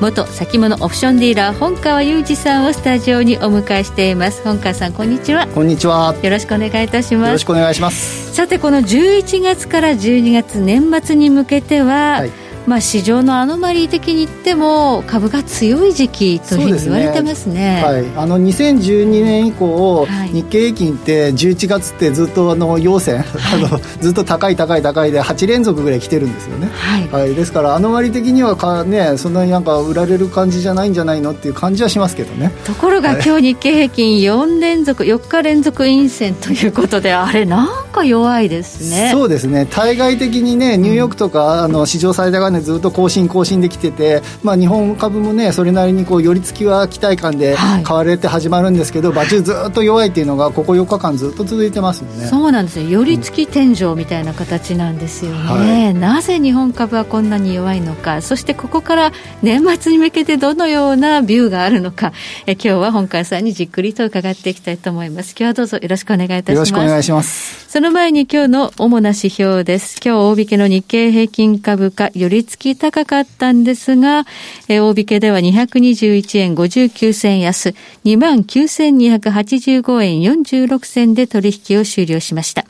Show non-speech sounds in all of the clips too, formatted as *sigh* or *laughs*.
元先物オプションディーラー本川雄二さんをスタジオにお迎えしています。本川さんこんにちは。こんにちは。よろしくお願いいたします。よろしくお願いします。さてこの11月から12月年末に向けては、はいまあ、市場のアノマリー的に言っても株が強い時期というふうに言われてますね、ね、はい、あの2012年以降、はい、日経平均って11月ってずっとあの陽線、はい、あのずっと高い高い高いで8連続ぐらい来てるんですよね、はい、はい、ですからアノマリ的にはか、ね、そんなになんか売られる感じじゃないんじゃないのっていう感じはしますけどね。ところが今日日経平均4連続4日連続陰線ということであれなんか弱いですね。そうですね。対外的にねニューヨークとか、うん、あの市場最高値ずっと更新更新できてて、まあ、日本株もねそれなりにこう寄り付きは期待感で買われて始まるんですけど、はい、場中ずっと弱いっていうのがここ4日間ずっと続いてますよね。そうなんですよ。寄り付き天井みたいな形なんですよね、はい、なぜ日本株はこんなに弱いのか。そしてここから年末に向けてどのようなビューがあるのか。え今日は本川さんにじっくりと伺っていきたいと思います。今日はどうぞよろしくお願いいたします。よろしくお願いします。その前に今日の主な指標です。今日大引けの日経平均株価寄り付き高かったんですが、え大引けでは221円59銭安、29,285円46銭で取引を終了しました。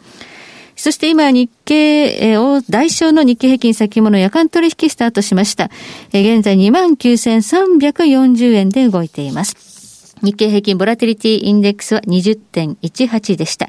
そして今、日経を代償の日経平均先物夜間取引スタートしました。現在29,340円で動いています。日経平均ボラティリティインデックスは20.18でした。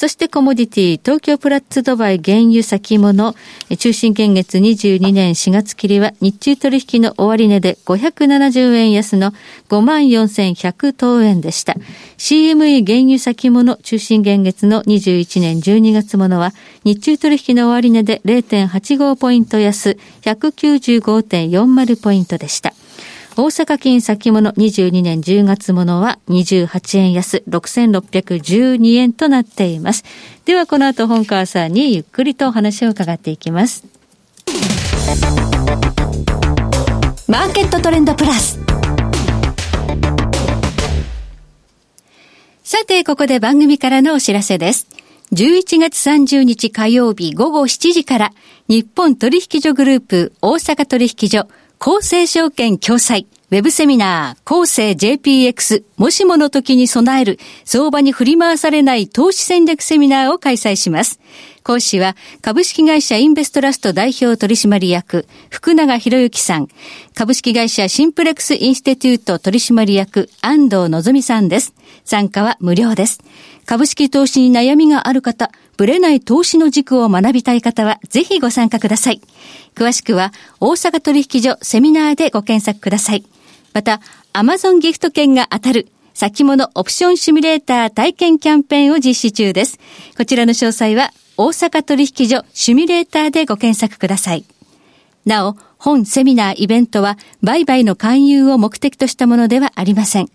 そしてコモディティ、東京プラッツドバイ原油先物、中心現月22年4月切りは日中取引の終値で570円安の54,100等円でした。CME 原油先物中心現月の21年12月ものは日中取引の終値で0.85ポイント安195.40ポイントでした。大阪金先物22年10月ものは28円安6612円となっています。ではこの後本川さんにゆっくりとお話を伺っていきます。マーケットトレンドプラス。さて、ここで番組からのお知らせです。11月30日火曜日午後7時から、日本取引所グループ大阪取引所厚生証券共催、ウェブセミナー、公正 JPX、もしもの時に備える、相場に振り回されない投資戦略セミナーを開催します。講師は、株式会社インベストラスト代表取締役、福永博之さん、株式会社シンプレックスインスティテュート取締役、安藤のぞみさんです。参加は無料です。株式投資に悩みがある方、ぶれない投資の軸を学びたい方は、ぜひご参加ください。詳しくは、大阪取引所セミナーでご検索ください。また、アマゾンギフト券が当たる、先物オプションシミュレーター体験キャンペーンを実施中です。こちらの詳細は、大阪取引所シミュレーターでご検索ください。なお、本セミナーイベントは、売買の勧誘を目的としたものではありません。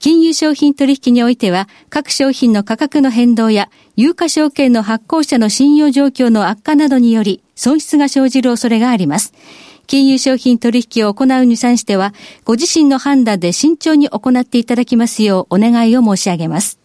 金融商品取引においては、各商品の価格の変動や、有価証券の発行者の信用状況の悪化などにより、損失が生じる恐れがあります。金融商品取引を行うに際しては、ご自身の判断で慎重に行っていただきますようお願いを申し上げます。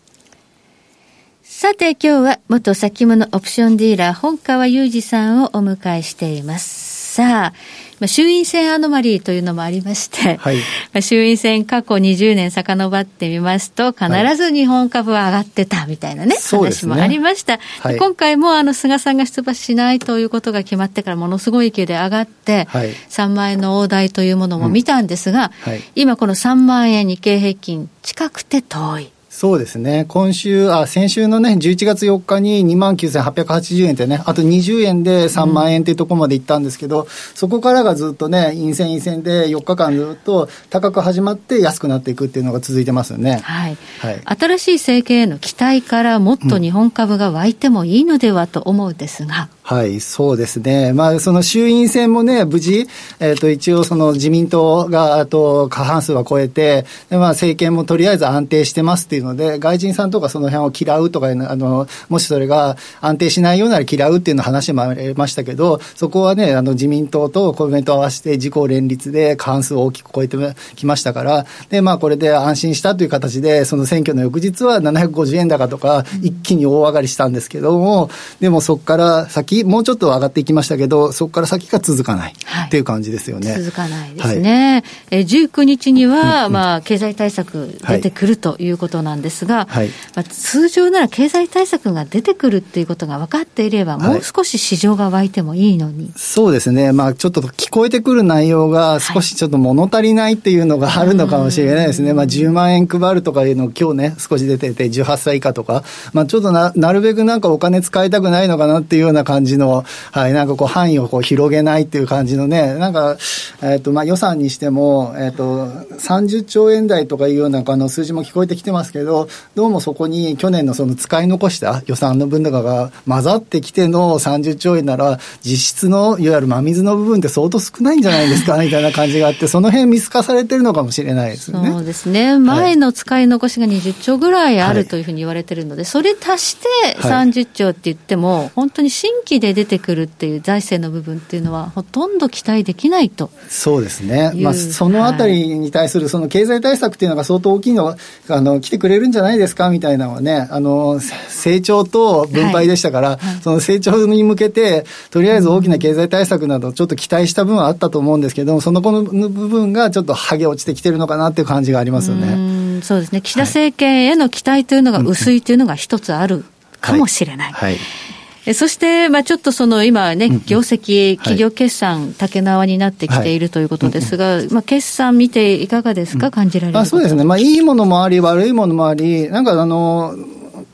さて今日は元先物オプションディーラー本川雄二さんをお迎えしています。さあ、まあ、衆院選アノマリーというのもありまして、はい、*laughs* まあ衆院選過去20年遡ってみますと、必ず日本株は上がってたみたいなね、はい、話もありました。はい、今回もあの菅さんが出馬しないということが決まってからものすごい勢いで上がって、はい、3万円の大台というものも見たんですが、うん。はい、今この3万円日経平均近くて遠い。そうですね、今週、あ先週のね、11月4日に2万9880円ってね、あと20円で3万円っていうところまでいったんですけど、うん、そこからがずっとね、陰線陰線で4日間ずっと高く始まって安くなっていくっていうのが続いてますよね。はい。はい、新しい政権への期待からもっと日本株が湧いてもいいのではと思うんですが。はい、そうですね。まあ、その衆院選もね、無事、えっ、ー、と、一応その自民党が、あと、過半数は超えて、で、まあ、政権もとりあえず安定してますっていうので、外人さんとかその辺を嫌うとか、あの、もしそれが安定しないようなら嫌うっていうの話もありましたけど、そこはね、あの、自民党と公明党合わせて自公連立で過半数を大きく超えてきましたから、で、まあ、これで安心したという形で、その選挙の翌日は750円高とか、一気に大上がりしたんですけども、でもそこから先、もうちょっと上がっていきましたけど、そこから先が続かないっていう感じですよね。続かないですね。はい、え19日には、まあ、経済対策出てくるということなんですが、はい、まあ、通常なら経済対策が出てくるっていうことが分かっていれば、もう少し市場が湧いてもいいのに。そうですね。まあ、ちょっと聞こえてくる内容が少しちょっと物足りないっていうのがあるのかもしれないですね。まあ、10万円配るとかいうの今日ね、少し出てて、18歳以下とか、まあ、ちょっとな、なるべくなんかお金使いたくないのかなっていうような感じの、はい、なんかこう範囲をこう広げないっていう感じのね、なんか、えっ、ー、と、まあ予算にしても、えっ、ー、と、30兆円台とかいうようなあの数字も聞こえてきてますけど、どうもそこに去年のその使い残した予算の分とかが混ざってきての30兆円なら、実質のいわゆる真水の部分って相当少ないんじゃないですか、みたいな感じがあって、その辺見透かされてるのかもしれないですよね。そうですね。前の使い残しが20兆ぐらいあるというふうに言われてるので、はい、それ足して30兆って言っても、はい、本当に新規で出てくるっていう財政の部分っていうのは、ほとんど期待できないと。そうですね、まあ、そのあたりに対するその経済対策っていうのが相当大きいのが、あの来てくれるんじゃないですかみたいなのはね、あの成長と分配でしたから、はい。はい、その成長に向けて、とりあえず大きな経済対策など、ちょっと期待した分はあったと思うんですけど、そのこの部分がちょっと剥げ落ちてきてるのかなっていう感じがありますよね。そうですね。岸田政権への期待というのが薄いというのが一つあるかもしれない。はい、はいそして、まあ、ちょっとその今ね、業績、企業決算、竹縄になってきているということですが、まあ、決算見ていかがですか、感じられるあそうですね、まあ、いいものもあり、悪いものもあり、なんかあの、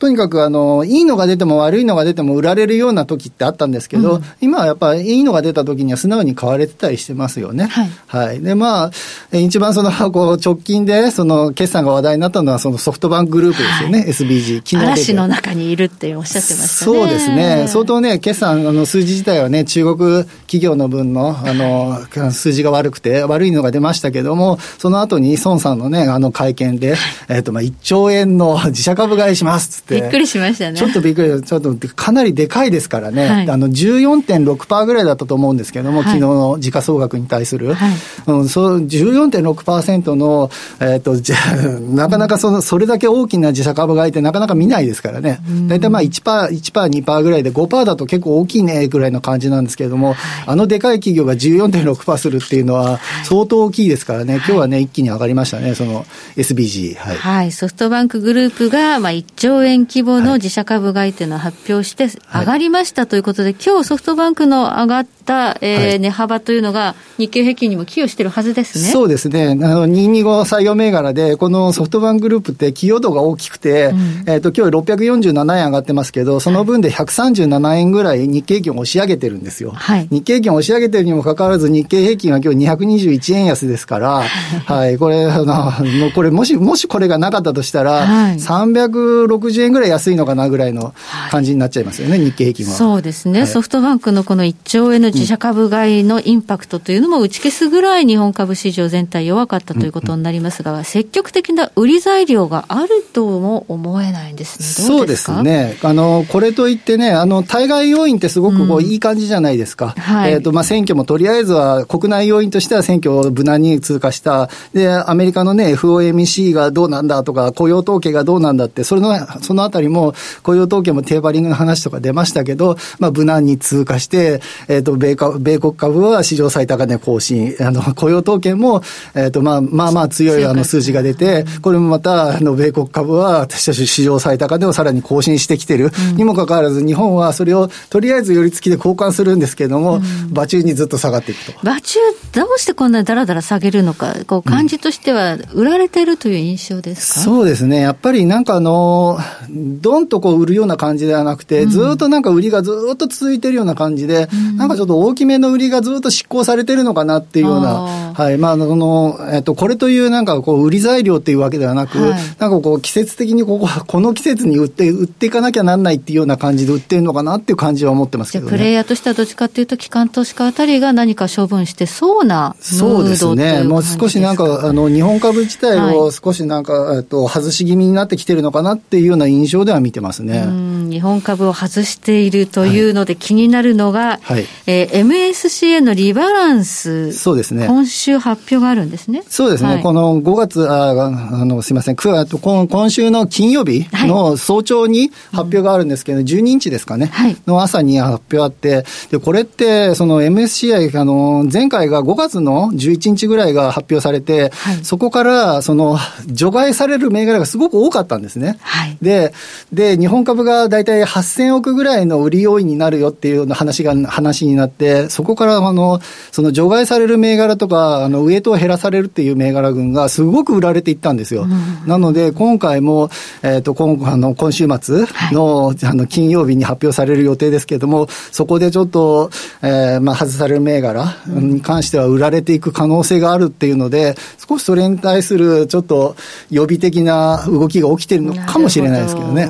とにかくあのいいのが出ても悪いのが出ても売られるような時ってあったんですけど、うん、今はやっぱりいいのが出た時には素直に買われてたりしてますよね。はい。はい、で、まあ、一番その *laughs* こう直近でその決算が話題になったのはそのソフトバンクグループですよね、はい、SBG。昨日嵐の中にいるっておっしゃってましたね。そうですね。相当ね、決算あの数字自体はね、中国企業の分のあの数字が悪くて悪いのが出ましたけども、その後に孫さんのね、あの会見で、えっ、ー、とまあ1兆円の自社株買いしますって。びっくりしましたね。ちょっとびっくり、ちょっとかなりでかいですからね、はい、あの14.6%ぐらいだったと思うんですけども、はい、昨日の時価総額に対する、はい。うん、そう14.6%の、えーと、じゃ *laughs* なかなかそのそれだけ大きな自社株買いってなかなか見ないですからね、大体まあ1%、1%、2%ぐらいで、5%だと結構大きいねぐらいの感じなんですけれども、あのでかい企業が14.6%するっていうのは、相当大きいですからね、今日はね、一気に上がりましたね、その SBG。はい、はい、ソフトバンクグループがまあ1兆円規模の自社株買いというのを発表して、上がりましたということで、はい、今日ソフトバンクの上がった、えー、はい、値幅というのが、日経平均にも寄与してるはずですね。そうですね。あの、225採用銘柄で、このソフトバンクグループって寄与度が大きくて、うん、えっ、ー、と、今日647円上がってますけど、その分で137円ぐらい日経平均を押し上げてるんですよ。はい、日経平均を押し上げてるにもかかわらず、日経平均は今日221円安ですから、はい、これ、あの、これ、もし、もしこれがなかったとしたら、はい、360円ぐらい安いのかなぐらいの感じになっちゃいますよね、日経平均は。そうですね、はい、ソフトバンクのこの1兆円の自社株買いのインパクトというのも打ち消すぐらい日本株市場全体弱かったということになりますが、うんうん、積極的な売り材料があるとも思えないんですね。そうですね。あの、これといってね、あの、対外要因ってすごくこう、いい感じじゃないですか。はい、えっ、ー、と、まあ、選挙もとりあえずは国内要因としては選挙を無難に通過した。で、アメリカのね、FOMC がどうなんだとか、雇用統計がどうなんだって、それの、そのあたりも雇用統計もテーパリングの話とか出ましたけど、まあ、無難に通過して、えっ、ー、と、米株、米国株は史上最高値更新、あの、雇用統計も、えっ、ー、と、まあ、まあまあ強いあの数字が出て、これもまた、あの、米国株は私たち史上最高値をさらに更新してきてる、うん、にもかかわらず、日本はそれをとりあえず寄り付きで交換するんですけれども、うん、場中にずっと下がっていくと。場中、どうしてこんなだらだら下げるのか、こう感じとしては、売られてるという印象ですか、うん、そうですね。やっぱりなんかあの、どんとこう売るような感じではなくて、ずっとなんか売りがずっと続いてるような感じで、なんかちょっと分大きめの売りがずっと執行されてるのかなっていうような、はい、まあ、その、えっと、これというなんかこう、売り材料っていうわけではなく、はい、なんかこう、季節的にここ、この季節に売って、売っていかなきゃなんないっていうような感じで売ってるのかなっていう感じは思ってますけど、ね、プレイヤーとしてはどっちかっていうと、機関投資家あたりが何か処分してそうなそうですね。もう少しなんか、あの、日本株自体を少しなんか、はい、えっと、外し気味になってきてるのかなっていうような印象では見てますね。日本株を外しているというので気になるのが、はい、えー、MSCA のリバランス。そうですね。今週発表があるんですね。そうですね。はい、この5月、ああの、すみません、今今週の金曜日の早朝に発表があるんですけど、はい、12日ですかね、はい、の朝に発表あって、で、これって、その MSCI、あの、前回が5月の11日ぐらいが発表されて、はい、そこから、その、除外される銘柄がすごく多かったんですね。はい、で、で、日本株が大体8000億ぐらいの売り要因になるよっていうような話が、話になって、そこから、あの、その除外される銘柄とか、あの、ウエイトを減らされるっていう銘柄群がすごく売られていったんですよ。うん、なので、今回も、えっ、ー、と、今、あの、今週末の、はい、あの、金曜日に発表される予定ですけれども、そこでちょっと、えー、まあ、外される銘柄に関しては売られていく可能性があるっていうので、少しそれに対するちょっと予備的な動きが起きてるのかもしれないですけどね。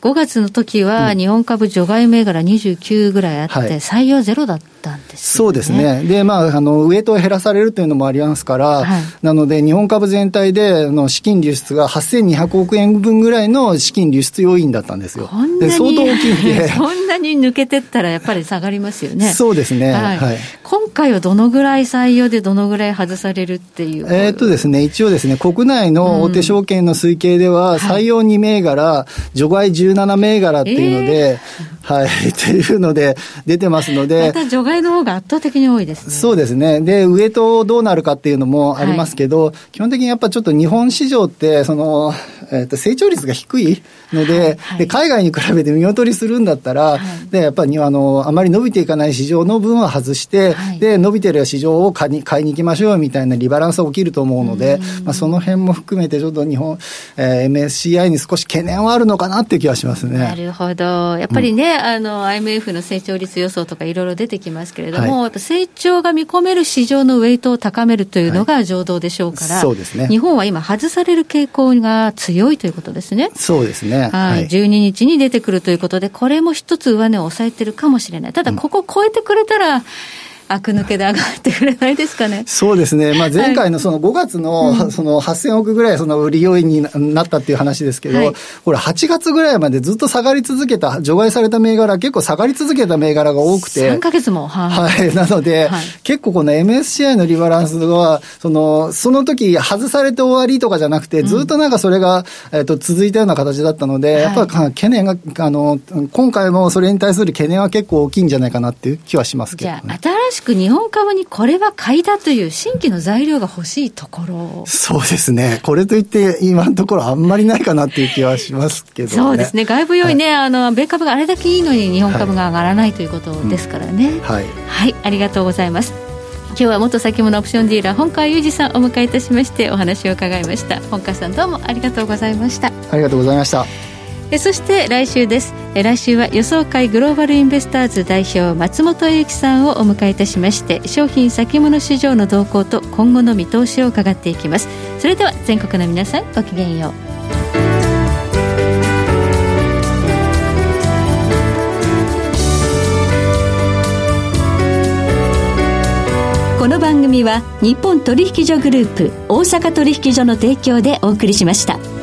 ど。5月の時は、日本株除外銘柄29ぐらいあって、採用ゼロだったんです、ね、そうですね。で、まあ、あの、ウエイトを減らされるというのもありますから、はい、なので、日本株全体での資金流出が8200億円分ぐらいの資金流出要因だったんですよ。で、相当大きいんで。*laughs* そんなに抜けてったらやっぱり下がりますよね。そうですね。はい。はい、今回はどのぐらい採用でどのぐらい外されるっていう？えっとですね、一応ですね、国内の大手証券の推計では、採用2銘柄、除外17銘柄っていうので、えーはい、っていうので出てますので。また除外の方が圧倒的に多いですね。そうですね。で、上とどうなるかっていうのもありますけど、はい、基本的にやっぱちょっと日本市場って、その、えっ、ー、と、成長率が低いので、はいはい、で、海外に比べて見劣りするんだったら、で、やっぱりあの、あまり伸びていかない市場の分は外して、で、伸びてる市場を買いに買いに行きましょうみたいなリバランスが起きると思うので、まあ、その辺も含めてちょっと日本、えー、MSCI に少し懸念はあるのかなっていう気はしますね。なるほど。やっぱりね、うんあの、IMF の成長率予想とかいろいろ出てきますけれども、はい、成長が見込める市場のウェイトを高めるというのが常道でしょうから、はい、そうですね。日本は今外される傾向が強いということですね。そうですね。はい。12日に出てくるということで、これも一つ上値を抑えてるかもしれない。ただ、ここ超えてくれたら、うん悪抜けで上がってくれないですかね。そうですね。まあ、前回のその5月の、その8000億ぐらいその売り要因になったっていう話ですけど、はい、これ8月ぐらいまでずっと下がり続けた、除外された銘柄、結構下がり続けた銘柄が多くて。3ヶ月も。はい。はい、*laughs* なので、はい、結構この MSCI のリバランスは、その、その時外されて終わりとかじゃなくて、ずっとなんかそれが、えっと、続いたような形だったので、やっぱ懸念が、あの、今回もそれに対する懸念は結構大きいんじゃないかなっていう気はしますけど、ね、じゃあ、新しく日本株にこれは買いだという新規の材料が欲しいところ。そうですね、これといって今のところあんまりないかなっていう気はしますけど、ね、そうですね、外部要因ね、はい、あの米株があれだけいいのに日本株が上がらないということですからね。はい、はい、はい、ありがとうございます。今日は元先物オプションディーラー本川裕二さんお迎えいたしましてお話を伺いました。本川さんどうもありがとうございました。ありがとうございましたえそして来週です。え来週は予想会グローバルインベスターズ代表松本英樹さんをお迎えいたしまして商品先物市場の動向と今後の見通しを伺っていきます。それでは全国の皆さんごきげんよう。この番組は日本取引所グループ大阪取引所の提供でお送りしました。